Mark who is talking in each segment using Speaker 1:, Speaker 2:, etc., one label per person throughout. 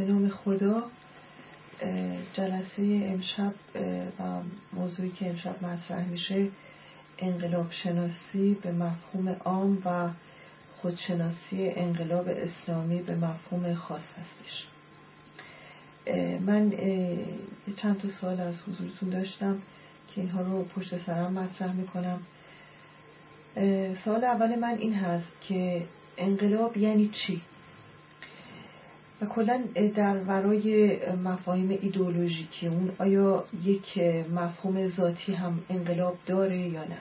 Speaker 1: به نام خدا جلسه امشب و موضوعی که امشب مطرح میشه انقلاب شناسی به مفهوم عام و خودشناسی انقلاب اسلامی به مفهوم خاص هستش من چند تا سوال از حضورتون داشتم که اینها رو پشت سرم مطرح می‌کنم سوال اول من این هست که انقلاب یعنی چی؟ و کلا در ورای مفاهیم ایدئولوژیکی اون آیا یک مفهوم ذاتی هم انقلاب داره یا نه؟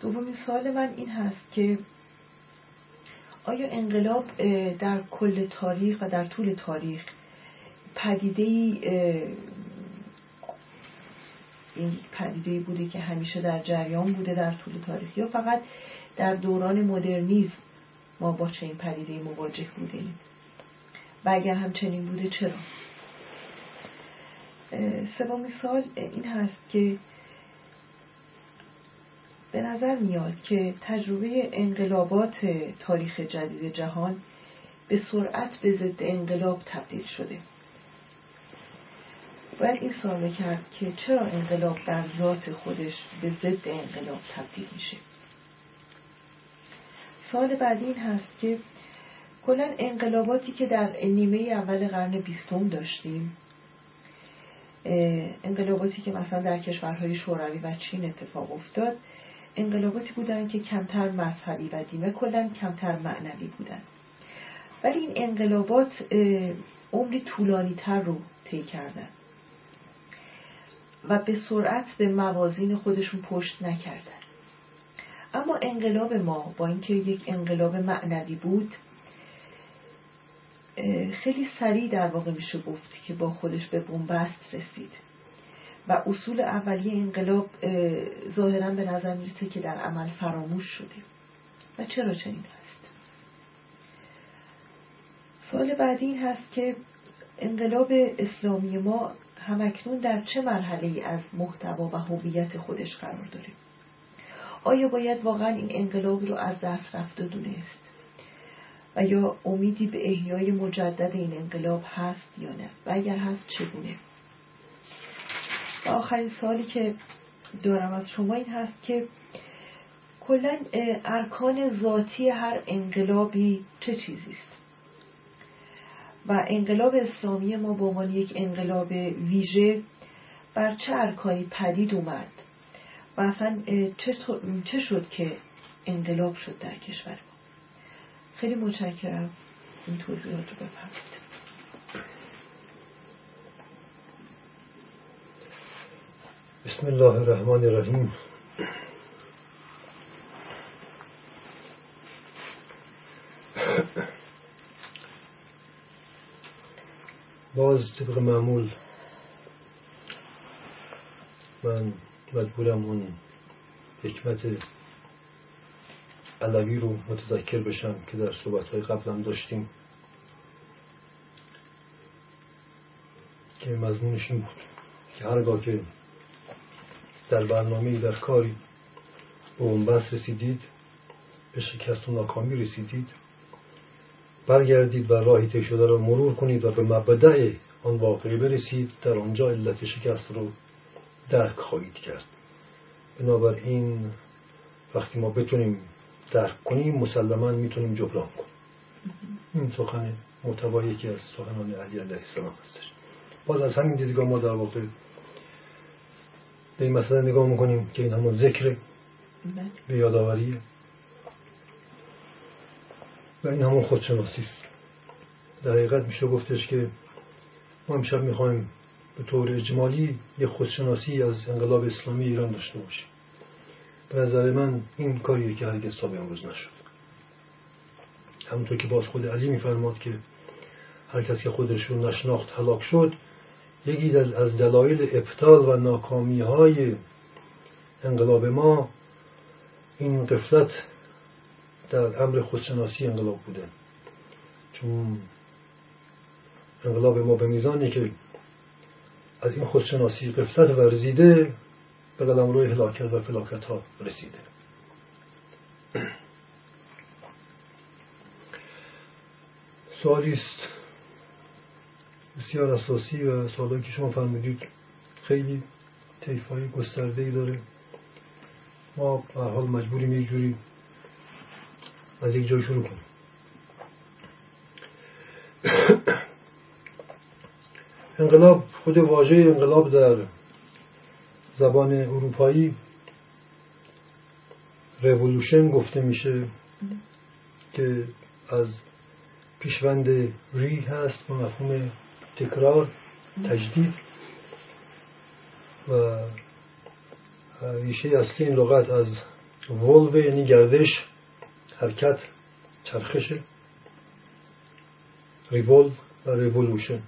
Speaker 1: دومین سوال من این هست که آیا انقلاب در کل تاریخ و در طول تاریخ پدیده این پدیده بوده که همیشه در جریان بوده در طول تاریخ یا فقط در دوران مدرنیزم ما با چنین پدیده مواجه بودیم؟ و اگر همچنین بوده چرا؟ سومین سال این هست که به نظر میاد که تجربه انقلابات تاریخ جدید جهان به سرعت به ضد انقلاب تبدیل شده. باید این سوال کرد که چرا انقلاب در ذات خودش به ضد انقلاب تبدیل میشه؟ سال بعدی این هست که کلا انقلاباتی که در نیمه اول قرن بیستم داشتیم انقلاباتی که مثلا در کشورهای شوروی و چین اتفاق افتاد انقلاباتی بودن که کمتر مذهبی و دینه کلا کمتر معنوی بودن. ولی این انقلابات عمری طولانی تر رو طی کردن و به سرعت به موازین خودشون پشت نکردن. اما انقلاب ما با اینکه یک انقلاب معنوی بود خیلی سریع در واقع میشه گفت که با خودش به بنبست رسید. و اصول اولیه انقلاب ظاهرا به نظر می‌رسه که در عمل فراموش شده. و چرا چنین هست؟ سوال بعدی این هست که انقلاب اسلامی ما همکنون در چه مرحله از محتوا و هویت خودش قرار داره؟ آیا باید واقعا این انقلاب رو از دست رفته دونست؟ و یا امیدی به احیای مجدد این انقلاب هست یا نه؟ و اگر هست چگونه؟ و آخرین سالی که دارم از شما این هست که کلا ارکان ذاتی هر انقلابی چه چیزی است؟ و انقلاب اسلامی ما به عنوان یک انقلاب ویژه بر چه ارکانی پدید اومد؟ و اصلا چه شد که انقلاب شد در کشور ما؟ خیلی متشکرم. این توضیحات رو بفرمایید.
Speaker 2: بسم الله الرحمن الرحیم. باز طبق معمول من مجبورم اون حکمت علوی رو متذکر بشم که در صحبتهای قبلم داشتیم. که مضمونش این بود که هرگاه که در برنامه در کاری به اون بس رسیدید به شکست و ناکامی رسیدید برگردید و راهی طی شده را مرور کنید و به مبدع آن واقعی برسید در آنجا علت شکست رو درک خواهید کرد. بنابراین وقتی ما بتونیم درک کنیم مسلما می‌تونیم جبران کنیم. این سخن محتوای یکی از سخنان علی علیه السلام هستش. باز از همین دیدگاه ما در واقع به این مسئله نگاه می‌کنیم که این همون ذکر به یادآوریه. و این همون خودشناسی است در حقیقت میشه گفتش که ما امشب می‌خوایم به طور اجمالی یک خودشناسی از انقلاب اسلامی ایران داشته باشیم. به نظر من این کاریه که هرگز تا به امروز نشد. همونطور که باز خود علی میفرماد که هر کس که خودش رو نشناخت هلاک شد یکی از دلایل ابطال و ناکامی های انقلاب ما این قفلت در امر خودشناسی انقلاب بوده. چون انقلاب ما به میزانی که از این خودشناسی قفلت ورزیده به قلم روی هلاکت و فلاکت ها رسیده. سوالی است. بسیار اساسی و سوالی که شما فرمودید خیلی طیفهای گسترده ای داره. ما به حال مجبوریم یک جوری از یک جای شروع کنیم. انقلاب خود واژه انقلاب در زبان اروپایی رولوشن گفته میشه که از پیشوند re هست با مفهوم تکرار تجدید و ریشه اصلی این لغت از ولو یعنی گردش حرکت چرخشه ریولو و ریولوشن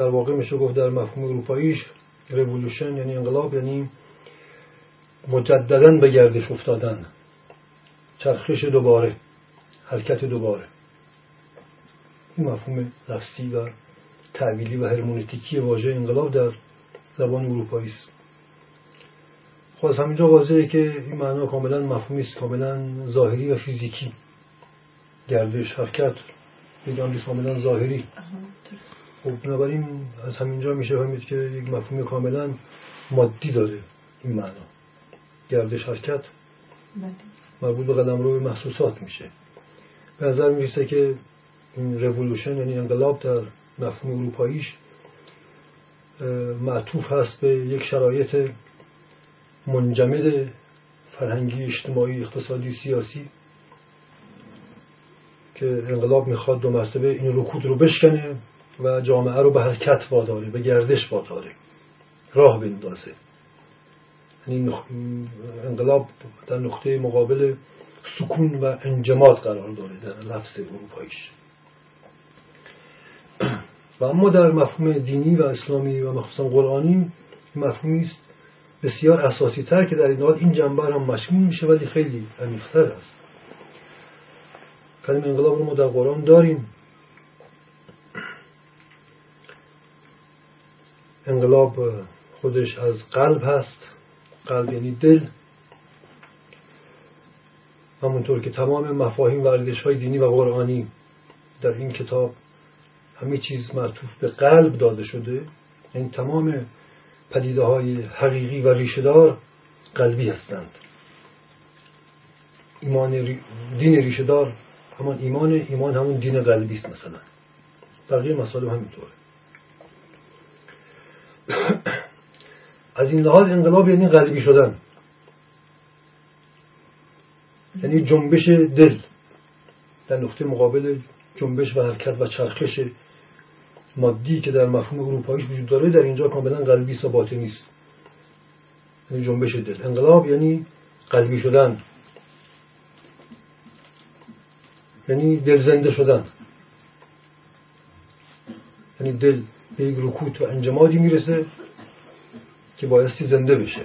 Speaker 2: در واقع میشه گفت در مفهوم اروپاییش ریولوشن یعنی انقلاب یعنی مجددا به گردش افتادن. چرخش دوباره حرکت دوباره. این مفهوم لفظی و تعبیلی و هرمونتیکی واژه انقلاب در زبان اروپایی است. خب همینجا واضحه که این معنا کاملا مفهومی است کاملا ظاهری و فیزیکی. گردش حرکت یک کاملا ظاهری. خب بنابراین از همینجا میشه فهمید که یک مفهوم کاملا مادی داره این معنا. گردش حرکت مربوط به قدم رو محسوسات میشه. به نظر می‌رسه که این رولوشن یعنی انقلاب در مفهوم اروپاییش معطوف هست به یک شرایط منجمد فرهنگی اجتماعی اقتصادی سیاسی که انقلاب می‌خواد دو مرتبه این رکود رو بشکنه. و جامعه رو به حرکت واداره به گردش واداره. راه بندازه. یعنی انقلاب در نقطه مقابل سکون و انجماد قرار داره در لفظ اروپاییش. و اما در مفهوم دینی و اسلامی و مخصوصا قرآنی مفهومی است بسیار اساسی تر که در این حال این جنبه هم مشمول میشه ولی خیلی عمیق‌تر است. کلمه انقلاب رو ما در قرآن داریم. انقلاب خودش از قلب هست. قلب یعنی دل. همونطور که تمام مفاهیم و ارزش های دینی و قرآنی در این کتاب همه چیز معطوف به قلب داده شده این یعنی تمام پدیده های حقیقی و ریشهدار قلبی هستند. ایمان دین ریشهدار همان ایمان ایمان همون دین قلبی است مثلا. بقیه مسائل همینطوره. از این لحاظ انقلاب یعنی قلبی شدن. یعنی جنبش دل در نقطه مقابل جنبش و حرکت و چرخش مادی که در مفهوم اروپایی وجود داره در اینجا کاملا قلبی است و باطنی است یعنی جنبش دل. انقلاب یعنی قلبی شدن. یعنی دل زنده شدن. یعنی دل به یک رکوت و انجمادی می‌رسه. که بایستی زنده بشه.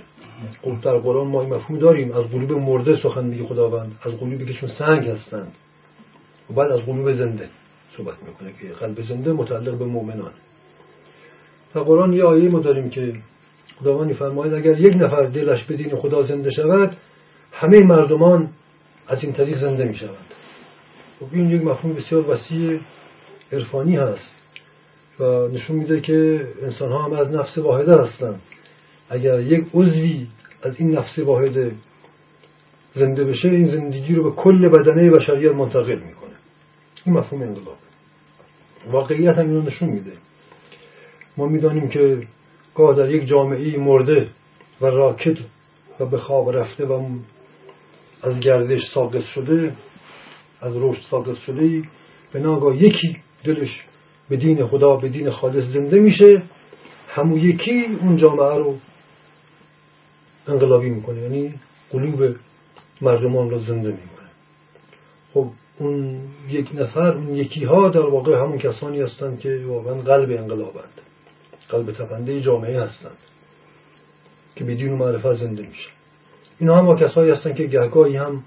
Speaker 2: خب در قرآن ما این مفهوم داریم. از قلوب مرده سخن میگه خداوند. از قلوبی که چون سنگ هستند. و بعد از قلوب زنده صحبت می‌کنه که قلب زنده متعلق به مؤمنان. در قرآن یه آیه ما داریم که خداوند فرماید اگر یک نفر دلش به دین خدا زنده شود همه مردمان از این طریق زنده می شود خب این یک مفهوم بسیار وسیع عرفانی هست. و نشون میده که انسان ها هم از نفس واحده هستند. اگر یک عضوی از این نفس واحده زنده بشه این زندگی رو به کل بدنه بشریت منتقل می‌کنه. این مفهوم انقلاب. واقعیت هم اینو نشون میده. ما می‌دانیم که گاه در یک جامعه مرده و راکد و به خواب رفته و از گردش ساقط شده از رشد ساقط شده به ناگاه یکی دلش به دین خدا به دین خالص زنده میشه. همون یکی اون جامعه رو انقلابی می‌کنه. یعنی قلوب مردمان رو زنده می‌کنه. خب اون یک نفر اون یکی ها در واقع همون کسانی هستند که واقعا قلب انقلابند. قلب تپنده جامعه هستند که بدین و معرفت زنده میشه اینا هم کسایی هستند که گهگاهی هم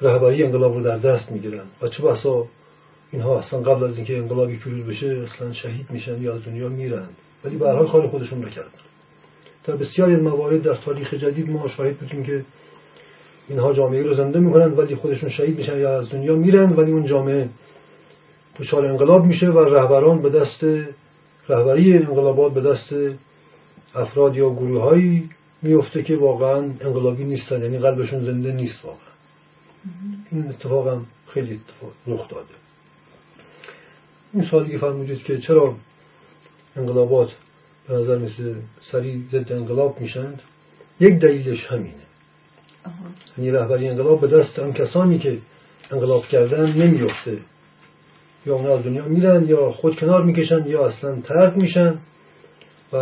Speaker 2: رهبری انقلاب رو در دست می‌گیرن و چه بسا اینها اصلا قبل از اینکه انقلابی پیروز بشه اصلا شهید میشن یا از دنیا میرن. ولی به هر حال خودشون نکردن در بسیاری موارد در تاریخ جدید ما شاهد بودیم که اینها جامعه رو زنده می‌کنند ولی خودشون شهید میشن یا از دنیا میرن ولی اون جامعه دچار انقلاب میشه و رهبران به دست رهبری انقلابات به دست افراد یا گروه هایی میفته که واقعا انقلابی نیستن یعنی قلبشون زنده نیست واقعا. این اتفاق هم خیلی رخ داده. این سوالی که فرمودید که چرا انقلابات به نظر مثل سری ضد انقلاب میشند یک دلیلش همینه. یعنی رهبری انقلاب به دست آن کسانی که انقلاب کردن نمیفته یا اونا از دنیا میرن یا خود کنار می‌کشن یا اصلا ترک میشن و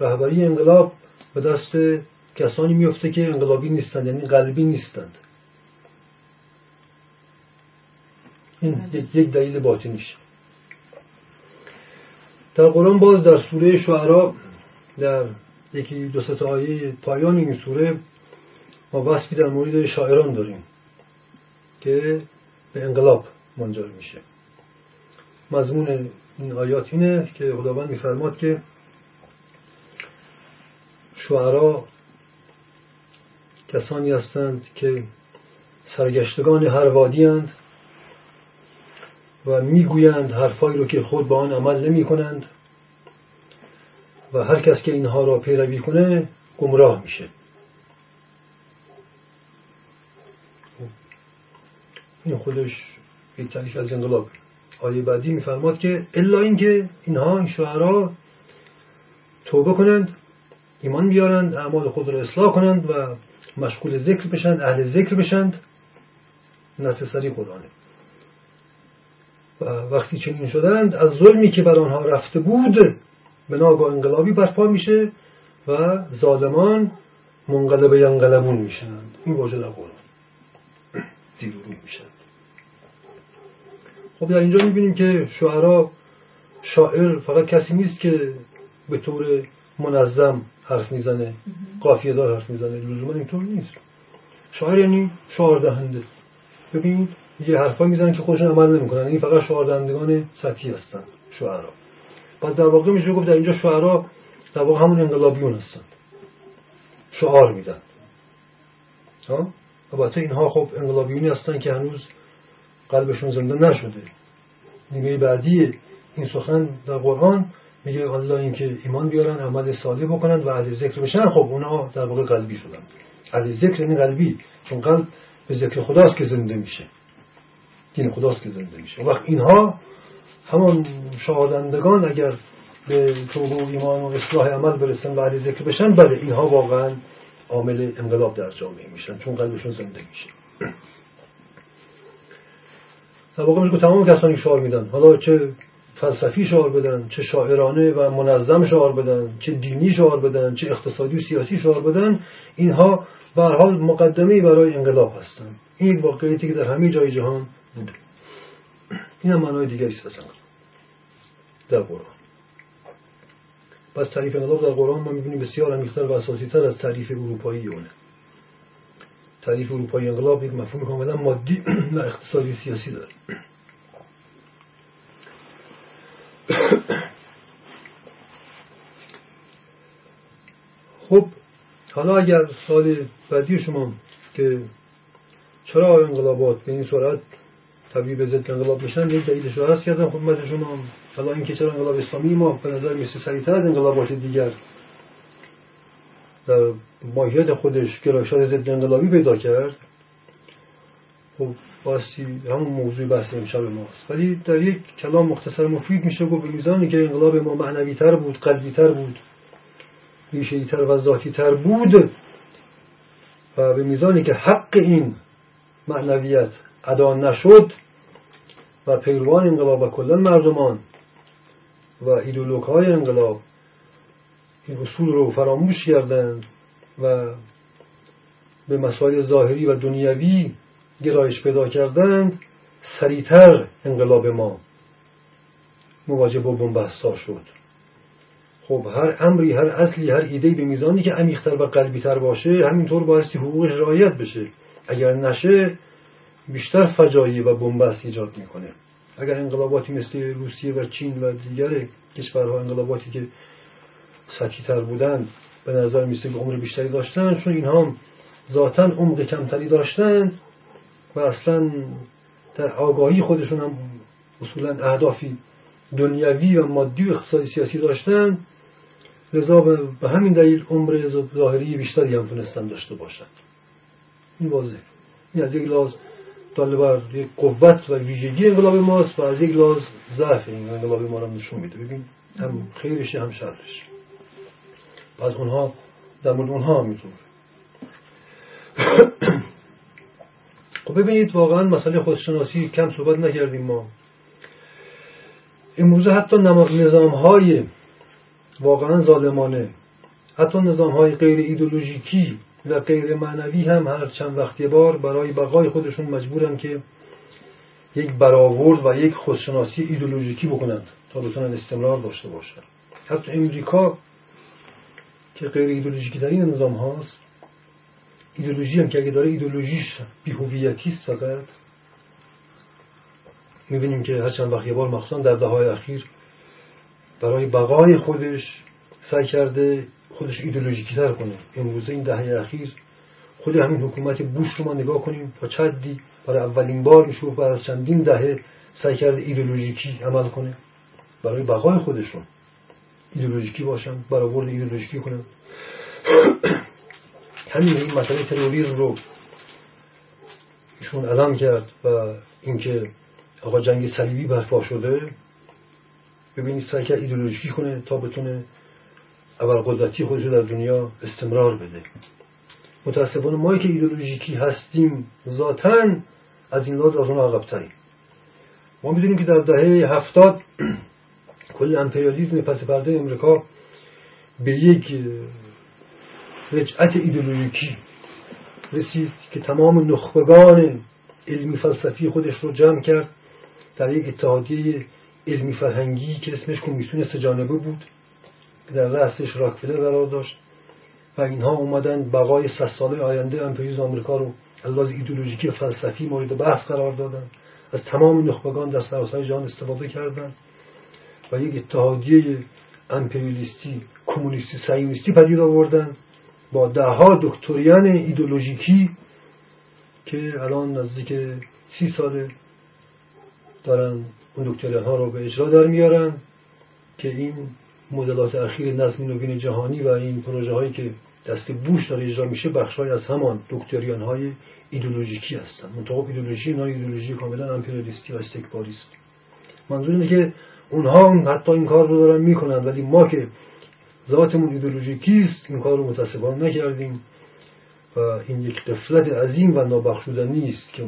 Speaker 2: رهبری انقلاب به دست کسانی میفته که انقلابی نیستند یعنی قلبی نیستند. این بله. یک دلیل باطنیش در قرآن باز در سوره شعرا در یکی دو سه آیه پایان این سوره ما وصفی در مورد شاعران داریم که به انقلاب منجر میشه. مضمون این آیات اینه که خداوند میفرماد که شعرا کسانی هستند که سرگشتگان هر وادی هند و می‌گویند حرفایی رو که خود به آن عمل نمی کنند و هر کس که اینها را پیروی کنه گمراه میشه. این خودش یک تعریف از انقلاب. آیه بعدی میفرماد که الا اینکه اینها این شعرا توبه کنند ایمان بیارند اعمال خود را اصلاح کنند و مشغول ذکر بشند اهل ذکر بشند. نتسری قرآنه. و وقتی چنین شدند از ظلمی که بر آنها رفته بود به ناگاه انقلابی برپا میشه و ظالمان منقلب ینقلبون میشند این واژه در قرآن. زیر میشند خب در اینجا می‌بینیم که شعرا شاعر فقط کسی نیست که به طور منظم حرف می‌زنه قافیه دار حرف می‌زنه. لزوما اینطور نیست. شاعر یعنی شعار دهنده. ببینید یه حرفا می‌زنن که خودشون عمل نمی‌کنن. این فقط شعار دهندگان سطحی هستن شعرا. پس در واقع میشه گفت در اینجا شعرا در واقع همون انقلابیون هستن. شعار میدن. ها؟ البته اینها خب انقلابیونی هستن که هنوز قلبشون زنده نشده. نیمه بعدی این سخن در قرآن میگه الله اینکه ایمان بیارن عمل صالح بکنن و اهل ذکر بشن. خب اونا در واقع قلبی شدن. اهل ذکر یعنی قلبی چون قلب به ذکر خداست که زنده میشه. دین خداست که زنده میشه. وقت اینها همان شهادندگان اگر به توبه و ایمان و اصلاح عمل برسن و اهل ذکر بشن بله اینها واقعا عامل انقلاب در جامعه میشن چون قلبشون زنده میشه. در واقع تمام کسانی شعار میدن. حالا چه فلسفی شعار بدن چه شاعرانه و منظم شعار بدن چه دینی شعار بدن چه اقتصادی و سیاسی شعار بدن اینها به حال مقدمه برای انقلاب هستند این واقعیتی که در همه جای جهان این هم معنای دیگری است در قرآن پس تعریف انقلاب در قرآن ما می‌بینیم بسیار عمیق‌تر و اساسیتر از تعریف اروپایی اونه تعریف اروپایی انقلاب یک مفهوم کاملا مادی و اقتصادی سیاسی داره خب حالا اگر سال بعدی شما که چرا انقلابات به این صورت طبیعی به ضد انقلاب میشن یک دلیلش رو هست کردم خدمت شما حالا اینکه چرا انقلاب اسلامی ما به نظر مثل سریعتر از انقلابات دیگر در ماهیت خودش گرایشات ضد انقلابی پیدا کرد خب باستی همون موضوع بحث امشب ماست. ولی در یک کلام مختصر مفید میشه گفت به میزانی که انقلاب ما معنوی تر بود قلبی تر بود ریشه تر و ذاتی تر بود و به میزانی که حق این معنویت ادا نشد و پیروان انقلاب و کلا مردمان و ایدولوگ های انقلاب این اصول رو فراموش کردند و به مسائل ظاهری و دنیوی گرایش پیدا کردند سریعتر انقلاب ما مواجه با بنبستا شد. خب هر امری هر اصلی هر ایده به میزانی که عمیقتر و قلبیتر باشه همینطور بایستی حقوقش رعایت بشه. اگر نشه بیشتر فجایی و بنبست ایجاد می‌کنه. اگر انقلاباتی مثل روسیه و چین و دیگر کشورها انقلاباتی که سطحی تر بودن به نظر میسه عمر بیشتری داشتن چون اینها ذاتا عمق کمتری داشتن و اصلا در آگاهی خودشون هم اصولا اهدافی دنیوی و مادی و اقتصادی سیاسی داشتن. لذا به همین دلیل عمر ظاهری بیشتری هم تونستن داشته باشد این واضح این از یک لحاظ بر یک قوت و ویژگی انقلاب ماست و از یک لحاظ ضعف این انقلاب ما رو نشون میده. ببین هم خیرش هم شرش. از اونها در مورد اونها هم می‌تونه. خب ببینید واقعا مسئله خودشناسی کم صحبت نکردیم ما. امروزه حتی نظام های واقعا ظالمانه حتی نظام های غیر ایدولوژیکی و غیر معنوی هم هر چند وقتی بار برای بقای خودشون مجبورن که یک برآورد و یک خودشناسی ایدولوژیکی بکنند تا بتونن استمرار داشته باشن. حتی امریکا که غیر ایدولوژیکی ترین نظام هاست ایدولوژی هم که اگه داره ایدولوژیش بیهویتی است فقط. می‌بینیم که هر چند وقت بار مخصوصا در دههای اخیر برای بقای خودش سعی کرده خودش ایدولوژیکی تر کنه. امروزه این دهه اخیر خود همین حکومت بوش رو ما نگاه کنیم تا چدی برای اولین بار میشه بعد از چندین دهه سعی کرده ایدولوژیکی عمل کنه. برای بقای خودشون ایدولوژیکی باشن برآورد ایدولوژیکی کنن. همین این مسئله تروریسم رو ایشون علم کرد و اینکه آقا جنگ صلیبی برپا شده ببینید سعی کرد ایدولوژیکی کنه تا بتونه اول قدرتی خودش در دنیا استمرار بده. متاسفانه ما که ایدولوژیکی هستیم ذاتا از این لحاظ از اون عقبتریم. ما می‌دونیم که در دهه هفتاد کل امپریالیزم پس پرده امریکا به یک رجعت ایدولوژیکی رسید که تمام نخبگان علمی فلسفی خودش رو جمع کرد در یک اتحادیه علمی فرهنگی که اسمش کمیسیون سجانبه بود. که در رأسش راکفلر قرار داشت و اینها اومدن بقای ست ساله آینده امپریالیسم آمریکا رو از ایدولوژیکی فلسفی مورد بحث قرار دادن. از تمام نخبگان در سراسر جهان استفاده کردند و یک اتحادیه امپریالیستی کمونیستی سیونیستی پدید آوردن با دهها دکتریان ایدولوژیکی که الان نزدیک سی ساله دارن اون دکتریان ها رو به اجرا در میارن که این مدلات اخیر نظم نوین جهانی و این پروژه هایی که دست بوش داره اجرا میشه بخشای از همان دکتریان های ایدولوژیکی هستن. منطقه ایدولوژی اینا ایدولوژی کاملا امپریالیستی و استکباری است منظور اینه که اونها حتی این کار رو دارن می‌کنن ولی ما که ذاتمون ایدولوژیکی است این کار رو متاسفانه نکردیم و این یک قفلت عظیم و نابخشودنی است که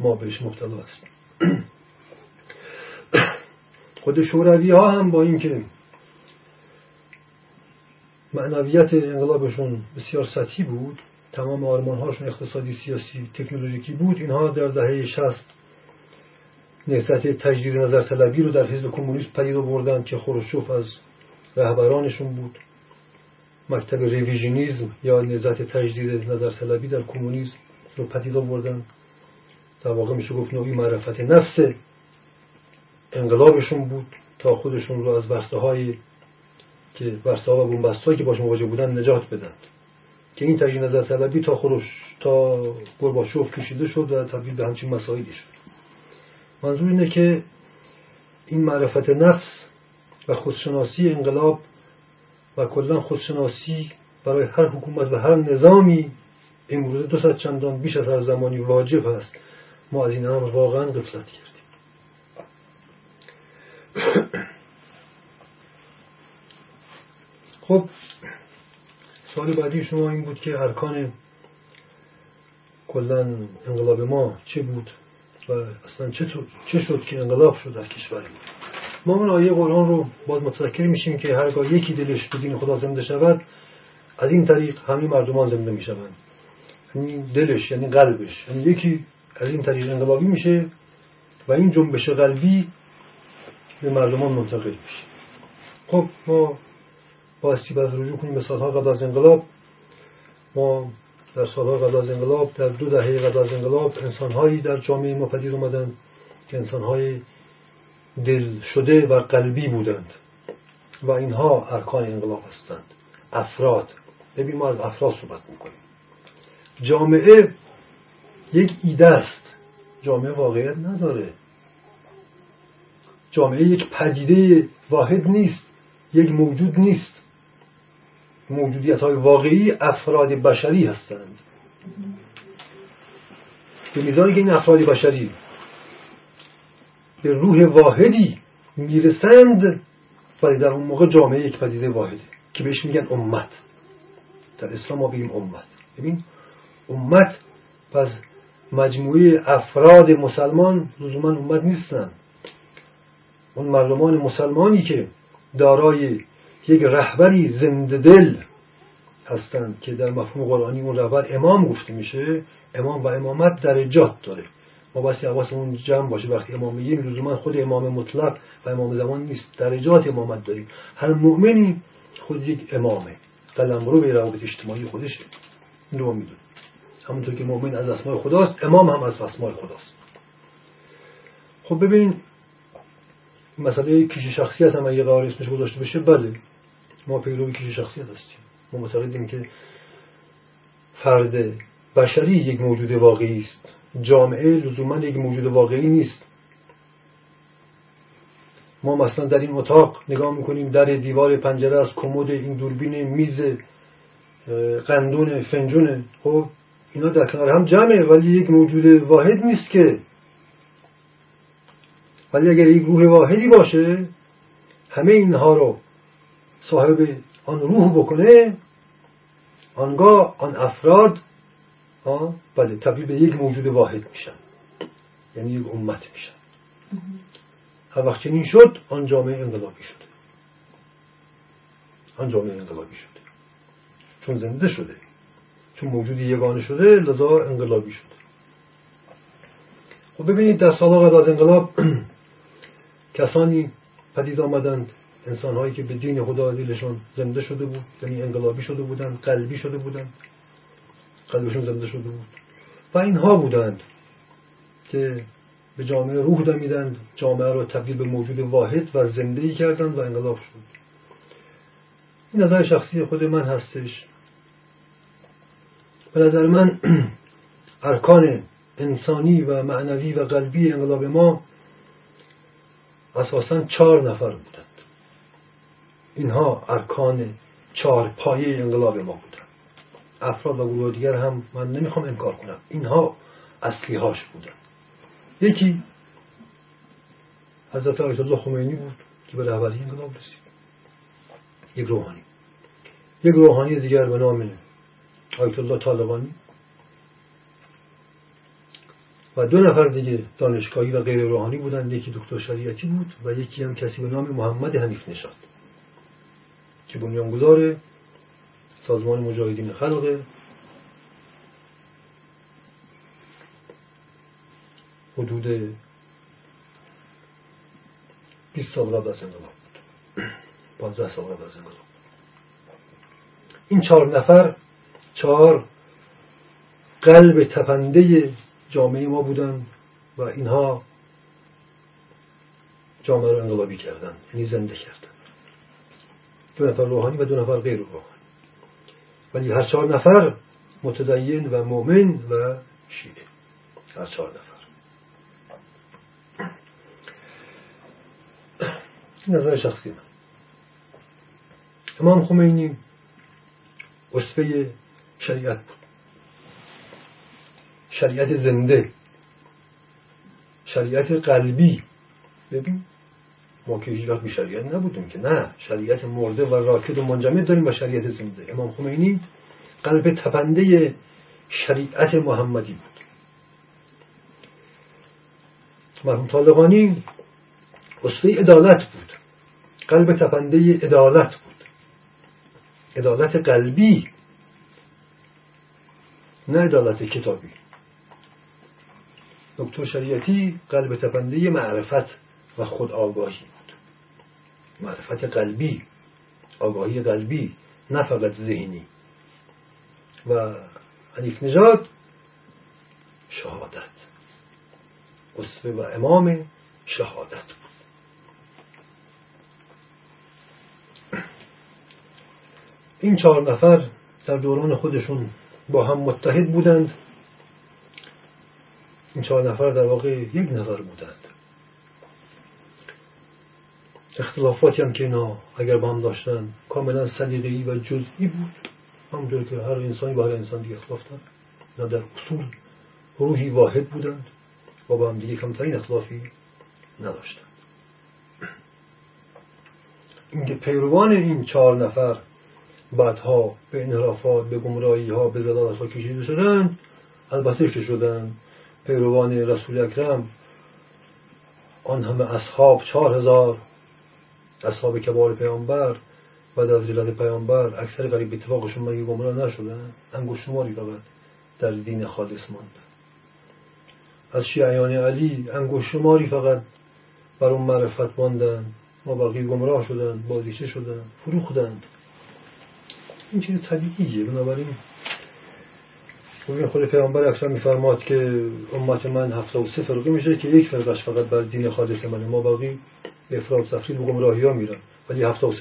Speaker 2: ما بهش مبتلا هستیم. خود شوروی ها هم با اینکه معنویت انقلابشون بسیار سطحی بود تمام آرمان هاشون اقتصادی سیاسی تکنولوژیکی بود اینها در دهه شست نهضت تجدید نظر طلبی رو در حزب کمونیست پدید آوردن که خروشوف از رهبرانشون بود. مکتب revisionism یا نهضت تجدید نظر طلبی در کمونیسم رو پدید آوردن. در واقع میشه گفت نوعی معرفت نفس انقلابشون بود تا خودشون رو از بسته های که ها و بن‌بست که باهاش مواجه بودن نجات بدن. که این تجدید نظر طلبی تا خروشچف تا گورباچف کشیده شد و تبدیل به همچین مسائلی شد. منظور اینه که این معرفت نفس و خودشناسی انقلاب و کلا خودشناسی برای هر حکومت و هر نظامی امروزه دو ست چندان بیش از هر زمانی واجب است ما از این امر واقعا غفلت کردیم. خب سال بعدی شما این بود که ارکان کلا انقلاب ما چه بود و اصلا چه شد که انقلاب شد در کشور ما؟ اون آیه قرآن رو باز متذکر میشیم که هرگاه یکی دلش به دین خدا زنده شود از این طریق همه مردمان زنده می‌شوند. یعنی دلش یعنی قلبش. یعنی یکی از این طریق انقلابی میشه و این جنبش قلبی به مردمان منتقل میشه. خب ما بایستی باید رجوع کنیم به سالها قبل از انقلاب. ما در سالها قبل از انقلاب در دو دهه قبل از انقلاب انسانهایی در جامعه ما پدید اومدن که انسانهای دل شده و قلبی بودند و اینها ارکان انقلاب هستند. افراد. ببین ما از افراد صحبت می‌کنیم. جامعه یک ایده است. جامعه واقعیت نداره. جامعه یک پدیده واحد نیست. یک موجود نیست. موجودیت های واقعی افراد بشری هستند. به میزانی که این افراد بشری به روح واحدی می‌رسند ولی در اون موقع جامعه یک پدیده واحده که بهش میگن امت. در اسلام ما بگیم امت. ببین امت پس مجموعه افراد مسلمان لزوما امت نیستن. اون مردمان مسلمانی که دارای یک رهبری زنده دل هستند که در مفهوم قرآنی اون رهبر امام گفته میشه. امام و امامت درجات داره. ما بسی اون جمع باشه. وقتی امام میگیم لزوما خود امام مطلق و امام زمان نیست. درجات امامت داریم. هر مؤمنی خود یک امامه. قلمرو به روابط اجتماعی خودشه این رو می‌دونیم همونطور که مؤمن از اسماء خداست امام هم از اسماء خداست. خب ببین مسئله کیش شخصیت هم اگه قرار اسمش گذاشته بشه بله. ما پیرو کیش شخصیت هستیم. ما معتقدیم که فرد بشری یک موجود واقعی است. جامعه لزوما یک موجود واقعی نیست. ما مثلا در این اتاق نگاه می‌کنیم در دیوار پنجره از کمد این دوربین میز قندون فنجونه خب اینا در کنار هم جمعه ولی یک موجود واحد نیست که. ولی اگر یک روح واحدی باشه همه اینها رو صاحب آن روح بکنه آنگاه آن افراد بله تبدیل به یک موجود واحد میشن. یعنی یک امت میشن. هر وقت چنین شد آن جامعه انقلابی شده. آن جامعه انقلابی شده. چون زنده شده. چون موجودی یگانه شده لذا انقلابی شده. خب ببینید در سال قبل از انقلاب کسانی پدید آمدند. انسان هایی که به دین خدا دلشان زنده شده بود یعنی انقلابی شده بودند قلبی شده بودند قلبشون زنده شده بود. و اینها بودند که به جامعه روح دمیدند جامعه را تبدیل به موجود واحد و زنده ای کردند و انقلاب شد. این نظر شخصی خود من هستش. به نظر من ارکان انسانی و معنوی و قلبی انقلاب ما اساسا چهار نفر بودند. اینها ارکان چهار پایه انقلاب ما بودند افراد و گروه دیگر هم من نمی‌خوام انکار کنم. اینها اصلی هاش بودند یکی حضرت آیت الله خمینی بود که به رهبری انقلاب رسید. یک روحانی. یک روحانی دیگر به نام آیت الله طالبانی. و دو نفر دیگه دانشگاهی و غیر روحانی بودن یکی دکتر شریعتی بود و یکی هم کسی به نام محمد حنیف نشاد که بنیانگذار سازمان مجاهدین خلق حدود 20 سال قبل از انقلاب بود. 15 سال قبل از انقلاب. این چهار نفر چهار قلب تپنده جامعه ما بودند و اینها جامعه رو انقلابی کردن یعنی زنده کردن. دو نفر روحانی و دو نفر غیر روحانی. ولی هر چهار نفر متدین و مؤمن و شیعه. هر چهار نفر. نظر شخصی من. امام خمینی اصفه شریعت بود. شریعت زنده. شریعت قلبی. ببین ما که هیچ وقت شریعت نبودیم که نه. شریعت مرده و راکد و منجمد داریم و شریعت زنده امام خمینی قلب تپنده شریعت محمدی بود. مرحوم طالقانی اصفه عدالت بود. قلب تپنده عدالت بود. عدالت قلبی نه عدالت کتابی. دکتر شریعتی قلب تپنده معرفت و خود آگاهی بود. معرفت قلبی آگاهی قلبی نه فقط ذهنی. و حنیف نژاد شهادت. اصفه و امام شهادت بود. این چهار نفر در دوران خودشون با هم متحد بودند. این چهار نفر در واقع یک نفر بودند. اختلافاتی هم که اینا اگر با هم داشتن کاملا سلیقه‌ای و جزئی بود. همونطور که هر انسانی با هر انسان دیگه اختلاف دارن در اصول روحی واحد بودند و با هم دیگه کمترین اختلافی نداشتند. اینکه پیروان این چهار نفر بعدها به انحرافات به گمراهی ها به زلالت ها کشیده شدن البته که شدن پیروان رسول اکرم آن همه اصحاب چهار هزار اصحاب کبار پیامبر بعد از ولادت پیامبر اکثر قریب اتفاقشون مگه گمراه نشدن انگشت شماری فقط در دین خالص ماند. از شیعیان علی انگشت شماری فقط بر اون معرفت ماندن. ما باقی گمراه شدن بازیچه شدن فروختند این چیز طبیعیه. بنابراین ببین خود پیامبر اکثر میفرماد که امت من هفته و سه فرقه میشه که یک فرقش فقط بر دین خالص منه. ما باقی به افراد تفرید و گمراهی ها میرن. ولی هفته و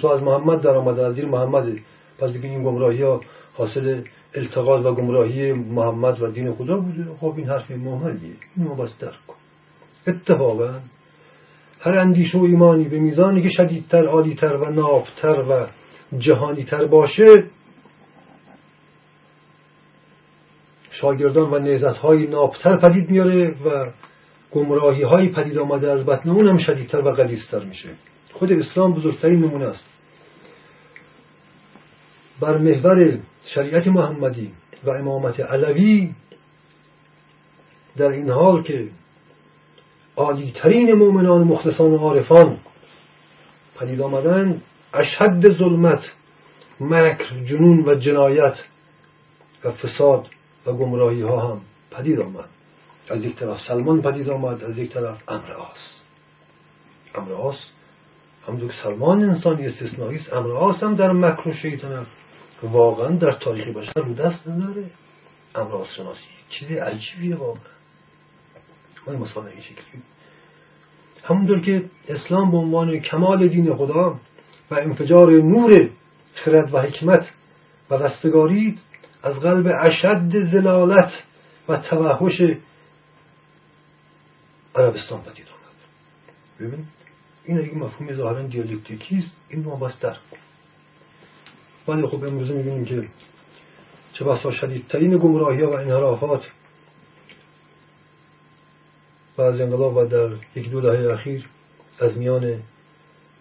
Speaker 2: تو از محمد در آمده از دین محمد. پس بگین این گمراهی ها حاصل التقاط و گمراهی محمد و دین خدا بوده. خب این حرف محمدیه این ما بس درک کن اتفاقا هر اندیشه و ایمانی به میزانی که شدیدتر عالیتر و نابتر و جهانیتر باشه شاگردان و نعزت های نابتر پدید میاره و گمراهی های پدید آمده از بطن اون هم شدیدتر و غلیظتر میشه. خود اسلام بزرگترین نمونه است. بر محور شریعت محمدی و امامت علوی در این حال که عالیترین مؤمنان مخلصان و عارفان پدید آمدن اشد ظلمت مکر جنون و جنایت و فساد و گمراهی ها هم پدید آمد. از یک طرف سلمان پدید آمد از یک طرف امر آس امر آس همونطور که سلمان انسانی استثنایی است. امر آس هم در مکر و شیطنت. واقعا در تاریخ بشر رو دست نداره. امر آس شناسی. چیز عجیبیه واقعا. ما مثلا این شکلی. همونطور که اسلام به عنوان کمال دین خدا و انفجار نور خرد و حکمت و رستگاری از قلب اشد زلالت و توحش عربستان پدید آمد. ببینید این اگه مفهوم ظاهرا دیالکتیکی است این درک ولی خب امروزه می‌بینیم که چه بسا شدیدترین گمراهی ها و انحرافات و از انقلاب و در یک دو دهه اخیر از میان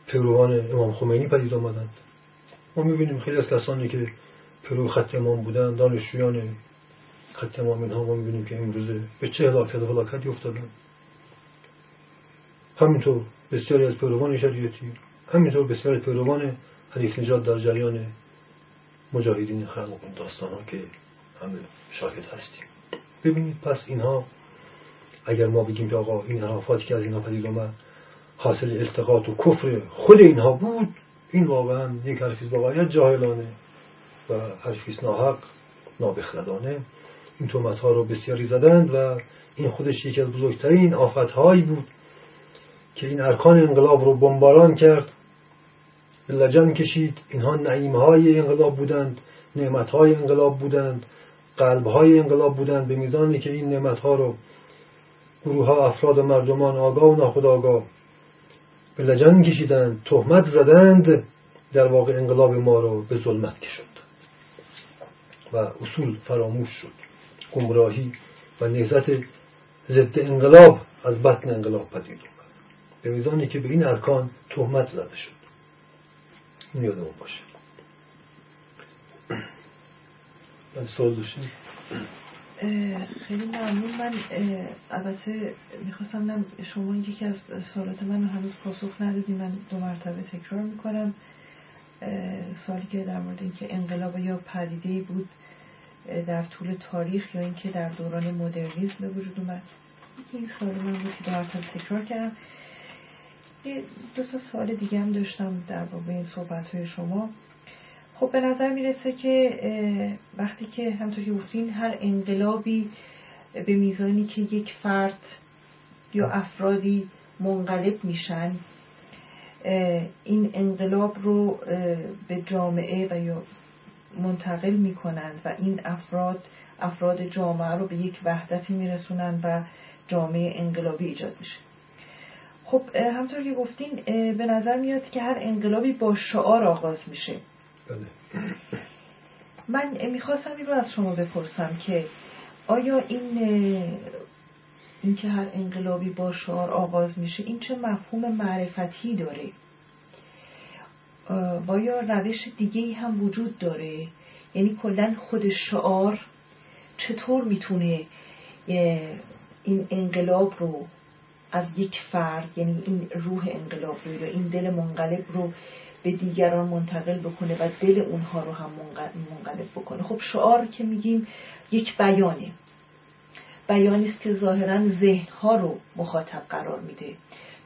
Speaker 2: پیروان امام خمینی پدید آمدند. ما می‌بینیم خیلی از کسانی که پیرو خط امام بودن دانشجویان خط امام اینها ما می‌بینیم که امروزه به چه هلاکت و هلاکتی افتادن همینطور بسیاری از پیروان شریعتی همینطور بسیاری پیروان حریف نجات در جریان مجاهدین خلق داستان ها که همه شاهد هستیم. ببینید پس اینها اگر ما بگیم که آقا این حرافاتی که از اینها پدید آمد حاصل التقاط و کفر خود اینها بود این واقعا یک حرفیز با جاهلانه و حرفیز ناحق نابخردانه. این تومت ها رو بسیاری زدند و این خودش یکی از بزرگترین آفت هایی بود که این ارکان انقلاب رو بمباران کرد. لجن کشید. اینها نعیم های انقلاب بودند نعمت های انقلاب بودند قلب های انقلاب بودند. به میزانی که این نعمت ها رو گروه ها افراد و مردمان آگاه و ناخودآگاه به لجن کشیدند تهمت زدند در واقع انقلاب ما رو به ظلمت کشند و اصول فراموش شد. گمراهی و نهزت ضد انقلاب از بطن انقلاب پدید به که به این ارکان تهمت زده شد. این یادمون باشه. من سوال داشتیم
Speaker 1: خیلی ممنون. من البته می‌خواستم شما یکی از سوالات من هنوز پاسخ ندادیم من دو مرتبه تکرار می‌کنم. سوالی که در مورد اینکه انقلاب یا پدیده بود در طول تاریخ یا اینکه در دوران مدرنیسم به وجود اومد. این سوال من بود که دو مرتبه تکرار کردم. دو تا سوال دیگه هم داشتم در باب این صحبت های شما. خب به نظر می‌رسه که وقتی که همطور که گفتین هر انقلابی به میزانی که یک فرد یا افرادی منقلب میشن این انقلاب رو به جامعه و یا منتقل می‌کنند و این افراد افراد جامعه رو به یک وحدتی میرسونند و جامعه انقلابی ایجاد میشه. خب همطور که گفتین به نظر میاد که هر انقلابی با شعار آغاز میشه.
Speaker 2: بله.
Speaker 1: من می‌خواستم این رو از شما بپرسم که آیا این این که هر انقلابی با شعار آغاز میشه این چه مفهوم معرفتی داره؟ و یا روش دیگه هم وجود داره؟ یعنی کلا خود شعار چطور می‌تونه این انقلاب رو از یک فرد یعنی این روح انقلاب رو این دل منقلب رو به دیگران منتقل بکنه و دل اونها رو هم منقلب بکنه. خب شعار که میگیم یک بیانه. بیانی است که ظاهرا ذهنها رو مخاطب قرار میده.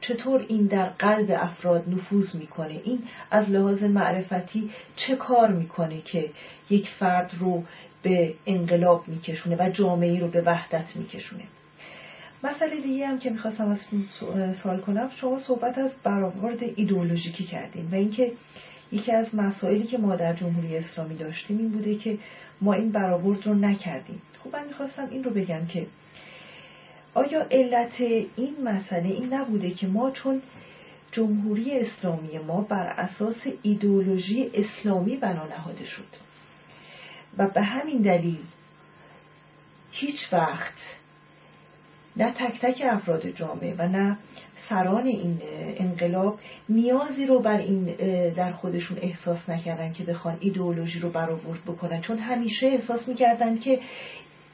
Speaker 1: چطور این در قلب افراد نفوذ می‌کنه؟ این از لحاظ معرفتی چه کار می‌کنه که یک فرد رو به انقلاب میکشونه و جامعه رو به وحدت میکشونه؟ مسئله دیگه هم که می‌خواستم از سوال کنم شما صحبت از برآورد ایدئولوژیکی کردین و اینکه یکی از مسائلی که ما در جمهوری اسلامی داشتیم این بوده که ما این برآورد رو نکردیم. خب من می‌خواستم این رو بگم که آیا علت این مسئله این نبوده که ما چون جمهوری اسلامی ما بر اساس ایدئولوژی اسلامی بنا نهاده شد؟ و به همین دلیل هیچ وقت نه تک تک افراد جامعه و نه سران این انقلاب نیازی رو بر این در خودشون احساس نکردن که بخوان ایدئولوژی رو برآورد بکنن. چون همیشه احساس می‌کردن که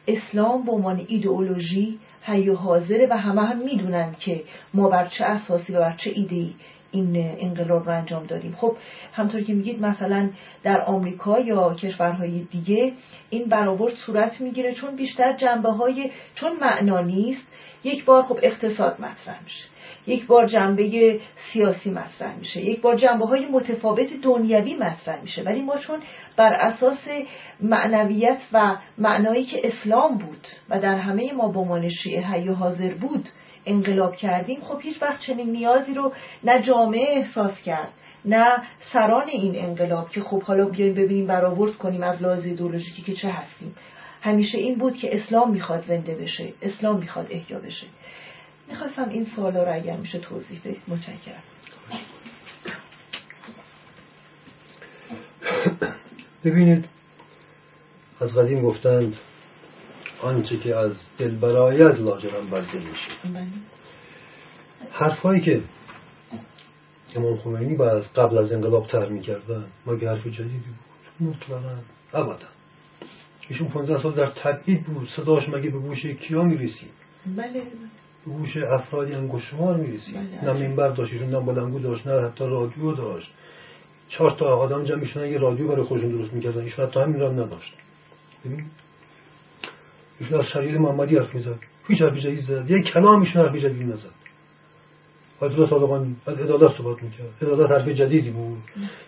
Speaker 1: اسلام به عنوان ایدئولوژی حی و حاضره و همه هم می‌دونن که ما بر چه اساسی و بر چه ایده این انقلاب رو انجام دادیم. خب همطور که میگید مثلا در آمریکا یا کشورهای دیگه این برآورد صورت می‌گیره چون بیشتر جنبه های چون معنا نیست یک بار خب اقتصاد مطرح میشه یک بار جنبه سیاسی مطرح میشه یک بار جنبه های متفاوت دنیوی مطرح میشه. ولی ما چون بر اساس معنویت و معنایی که اسلام بود و در همه ما به عنوان شیعه حاضر بود انقلاب کردیم خب هیچ وقت چنین نیازی رو نه جامعه احساس کرد نه سران این انقلاب که خب حالا بیایم ببینیم برآورد کنیم از لحاظ ایدئولوژیکی که چه هستیم. همیشه این بود که اسلام می‌خواد زنده بشه اسلام می‌خواد احیا بشه. می‌خواستم این سوالا رو اگر میشه توضیح بدید. متشکرم.
Speaker 2: ببینید از قدیم گفتند آنچه که از دل براید لاجرم بر دل میشه. بله. حرفایی که امام خمینی از قبل از انقلاب تر می‌کردن مگه حرف جدیدی بود؟ مطلقا. ابدا. ایشون 15 سال در تبعید بود. صداش مگه به گوش کیا می‌رسید؟
Speaker 1: بله.
Speaker 2: به گوش افرادی انگشتمار می‌رسید. بله. نه منبر داشت ایشون نه بلنگو داشت نه حتی رادیو داشت. چهار تا آدم جمع میشونن یه رادیو برای خودشون درست می‌کردن ایشون حتی همین را نداشت. ایشون از شریعت محمدی حرف می‌زد. هیچ حرفی جدید زد یک کلام ایشون حرفی جدید نزد. آیت الله صادقانی از عدالت صحبت می‌کرد. عدالت حرف جدیدی بود.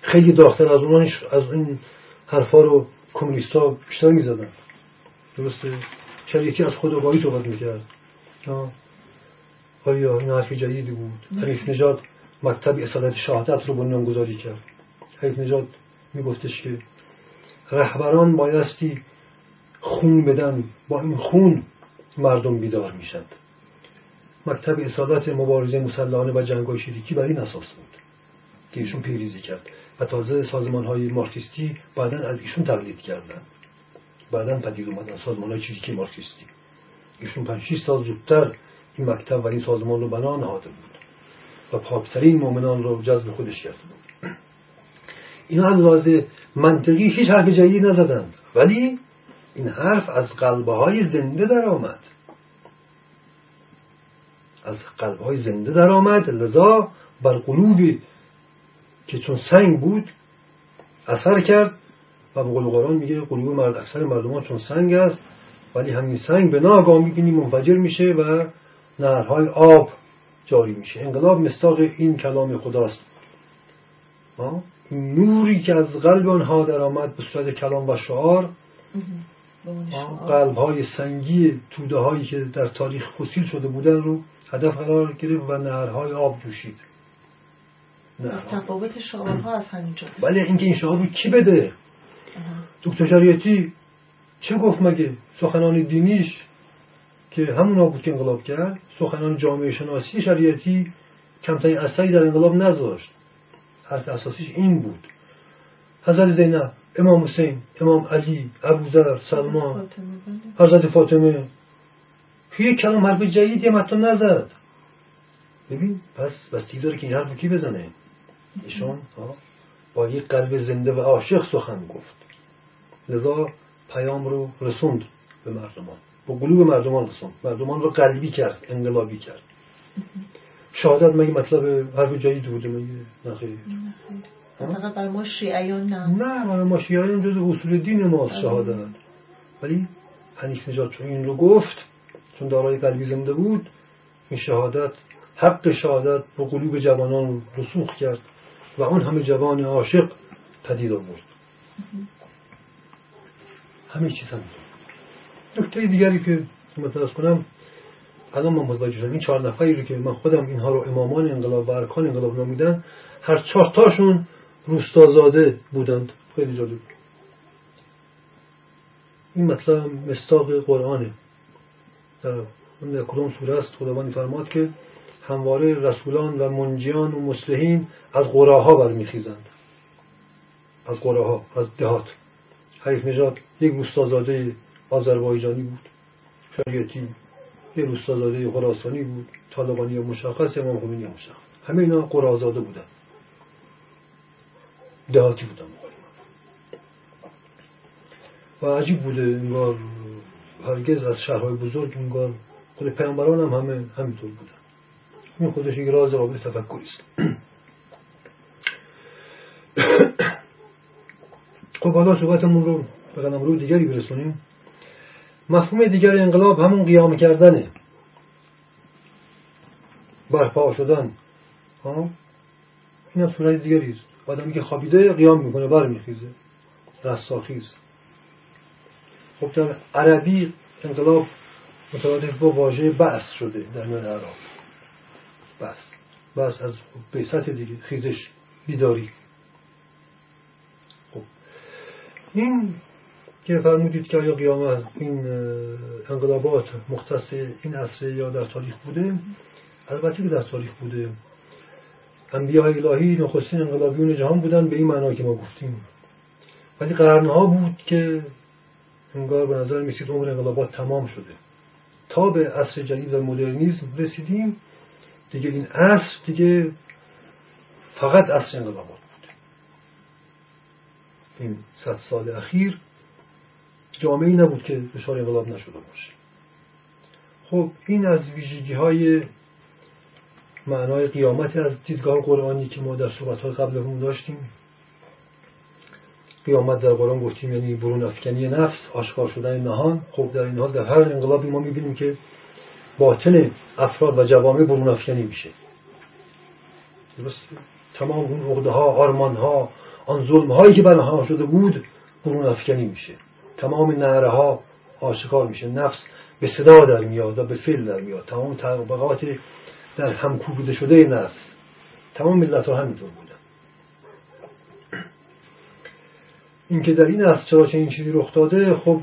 Speaker 2: خیلی داختر از اون از این حرفا رو کمونیستا بیشتر می‌زدن. درسته؟ یکی از خود آگاهی صحبت می‌کرد. آیا این حرفی جدیدی بود؟ حنیف نجات مکتب اصالت شهادت رو بنیان گذاری کرد. حنیف نجات میگفتش که رهبران بایستی خون بدن با این خون مردم بیدار میشند. مکتب اصالت مبارزه مسلحانه و جنگای شریکی بر این اساس بود که ایشون پیریزی کرد و تازه سازمان های مارکسیستی بعدا از ایشون تقلید کردن بعدا پدید اومدن سازمان های چریکی مارکسیستی. ایشون 5 سال زودتر این مکتب و این سازمان رو بنا نهاده بود و پاکترین مؤمنان رو جذب خودش کرده بود. اینا هم منطقی هیچ حرف جدیدی نزدند. ولی این حرف از قلبه های زنده در آمد از قلبه های زنده در آمد لذا بر قلوبی که چون سنگ بود اثر کرد و قول قرآن میگه قلوب مرد اکثر مردمان چون سنگ است ولی همین سنگ به ناگاه می‌بینی منفجر میشه و نهرهای آب جاری میشه. انقلاب مستاق این کلام خداست. نوری که از قلب آنها در آمد به صورت کلام و شعار قلب های سنگی توده هایی که در تاریخ فسیل شده بودن رو هدف قرار گرفت و نهرهای آب جوشید.
Speaker 1: تفاوت شعارها از همینجا
Speaker 2: ولی اینکه این شعار رو کی بده؟ دکتر شریعتی چه گفت مگه؟ سخنان دینیش که همون بود که انقلاب کرد سخنان جامعه شناسی شریعتی کمترین اثری در انقلاب نذاشت. حرف اساسیش این بود. حضرت زینب امام حسین امام علی ابوذر سلمان. حضرت فاطمه یک کلام حرف جدید یه متن نزد ببین پس بستگی داره که این حرف کی بزنه ایشون با یک قلب زنده و عاشق سخن گفت لذا پیام رو رسوند به مردمان با قلوب مردمان رسوند مردمان رو قلبی کرد انقلابی کرد شهادت مگه مطلب حرف جدید بوده مگه نخیر
Speaker 1: فقط برای ما شیعیان نه.
Speaker 2: نه برای ما شیعیان جز اصول دین ماست شهادت. ولی حنیف نجات چون این رو گفت چون دارای قلبی زنده بود این شهادت حق شهادت به قلوب جوانان رسوخ کرد و اون همه جوان عاشق پدید آورد. همه چیز هم. نکته دیگری که مترس کنم الان من متوجه شدم این چهار نفری رو که من خودم اینها رو امامان انقلاب و ارکان انقلاب نامیدن هر چهار تاشون روستازاده بودند. خیلی جالب این مطلب مستاق قرآنه. در کدام سوره است. خداوند فرماد که همواره رسولان و منجیان و مسلحین از قراها برمیخیزند. از قراها از دهات. حریف نژاد یک روستازاده آذربایجانی بود. شریعتی یک روستازاده خراسانی بود. طالبانی مشخص امام خمینی مشخص. همه اینا قرازاده بودن دهاتی بودن و عجیب بوده انگار هرگز از شهرهای بزرگ انگار خود پیامبران هم همه همینطور بودن. این خودش یک راز قابل تفکری است. خب حالا صحبتمون رو به قدم رو دیگری برسونیم. مفهوم دیگر انقلاب همون قیام کردنه. برپا شدن. این هم صورت دیگری آدمی که خوابیده قیام می‌کنه بر میخیزه رستاخیز. خب در عربی انقلاب مترادف با واژه بحث شده در میان عرب. بحث بحث از بیست دیگه خیزش بیداری. خب. این که فرمودید که آیا قیامت این انقلابات مختص این عصر یا در تاریخ بوده؟ البته که در تاریخ بوده. انبیاء الهی نخستین انقلابیون جهان بودن به این معنا که ما گفتیم. ولی قرنها بود که انگار به نظر میسید عمر انقلابات تمام شده. تا به عصر جدید و مدرنیزم رسیدیم. دیگه این عصر دیگه فقط عصر انقلابات بود. این صد سال اخیر جامعه نبود که دچار انقلاب نشده باشه. خب این از ویژگی های معنای قیامت از دیدگاه قرآنی که ما در صحبت های قبل داشتیم. قیامت در قرآن گفتیم یعنی برون افکنی نفس آشکار شدن نهان خب در این حال در هر انقلابی ما می‌بینیم که باطن افراد و جوامع برون افکنی میشه. تمام اون عقده ها آرمان ها آن ظلم هایی که برها شده بود برون افکنی میشه. تمام نهره ها آشکار میشه. نفس به صدا در میاد و به فعل در میاد. تمام طبقات در هم کوبیده شده نفس تمام ملت ها همینطور بودن. اینکه در این اصل چرا این چیزی رخ داده خب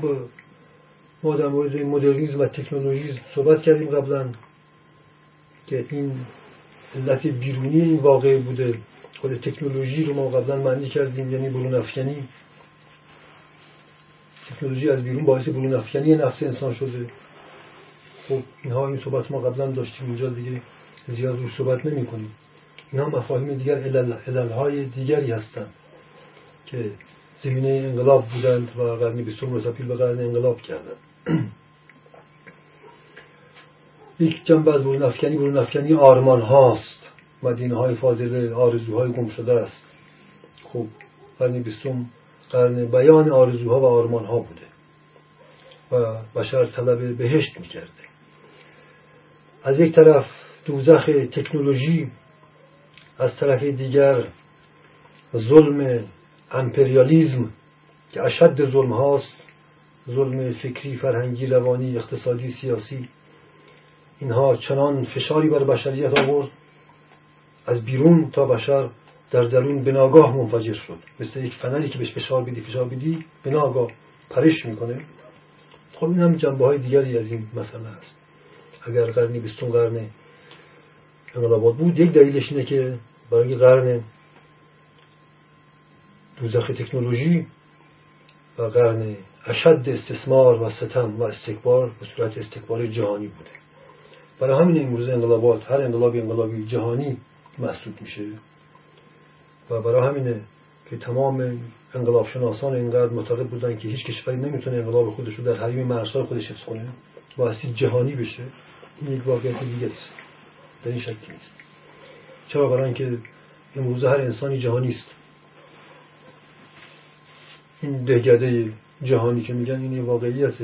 Speaker 2: ما در مورد مدرنیزم و تکنولوژی صحبت کردیم قبلا که این علت بیرونی این واقعه بوده. خود تکنولوژی رو ما قبلا معنی کردیم یعنی برون افکنی تکنولوژی از بیرون باعث برون افکنی نفس انسان شده. خب اینها این صحبت ما قبلا داشتیم اینجا دیگه. زیاد روش صحبت نمی کنیم. اینها مفاهیم دیگر علل, های دیگری هستند که زمینه انقلاب بودند و قرن بیستم رو به قرن انقلاب کردند یک جنبه از برون افکنی برون افکنی آرمان هاست. مدینه های فاضله آرزوهای گم شده است. خب قرن بیستم قرن بیان آرزوها و آرمان ها بوده و بشر طلب بهشت می‌کرده. از یک طرف دوزخ تکنولوژی از طرف دیگر ظلم امپریالیزم که اشد ظلم هاست ظلم فکری فرهنگی روانی اقتصادی سیاسی اینها چنان فشاری بر بشریت آورد از بیرون تا بشر در درون به ناگاه منفجر شد. مثل یک فنری که بهش فشار بدی فشار بدی به ناگاه پرش می‌کنه. خب این هم جنبه های دیگری از این مسئله است. اگر قرنی بیستون قرن انقلابات بود یک دلیلش اینه که برای قرن دوزخ تکنولوژی و قرن اشد استثمار و ستم و استکبار به صورت استکبار جهانی بوده. برای همین امروز انقلابات هر انقلابی انقلابی جهانی محسوب میشه. و برای همینه که تمام انقلاب شناسان اینقدر معتقد بودن که هیچ کشوری نمی‌تونه انقلاب خودش رو در حریم مرزهای خودش حفظ کنه. بایستی جهانی بشه. این یک واقعیت دیگه است در این شکلی نیست. چرا برای اینکه امروز هر انسانی جهانی است. این دهگده جهانی که میگن این واقعیت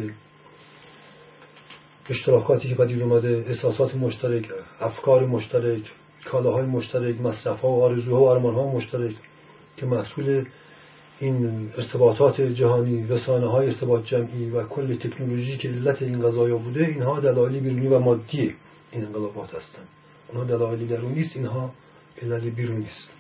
Speaker 2: اشتراکاتی که پدید اومده احساسات مشترک افکار مشترک کالاهای مشترک مصرفها و آرزوها و آرمانها مشترک که محصول این ارتباطات جهانی رسانه های ارتباط جمعی و کل تکنولوژی که علت این قضایا بوده اینها دلایل بیرونی و مادی این انقلابات هستند. اونها دلایلی درونی است اینها علل بیرونی است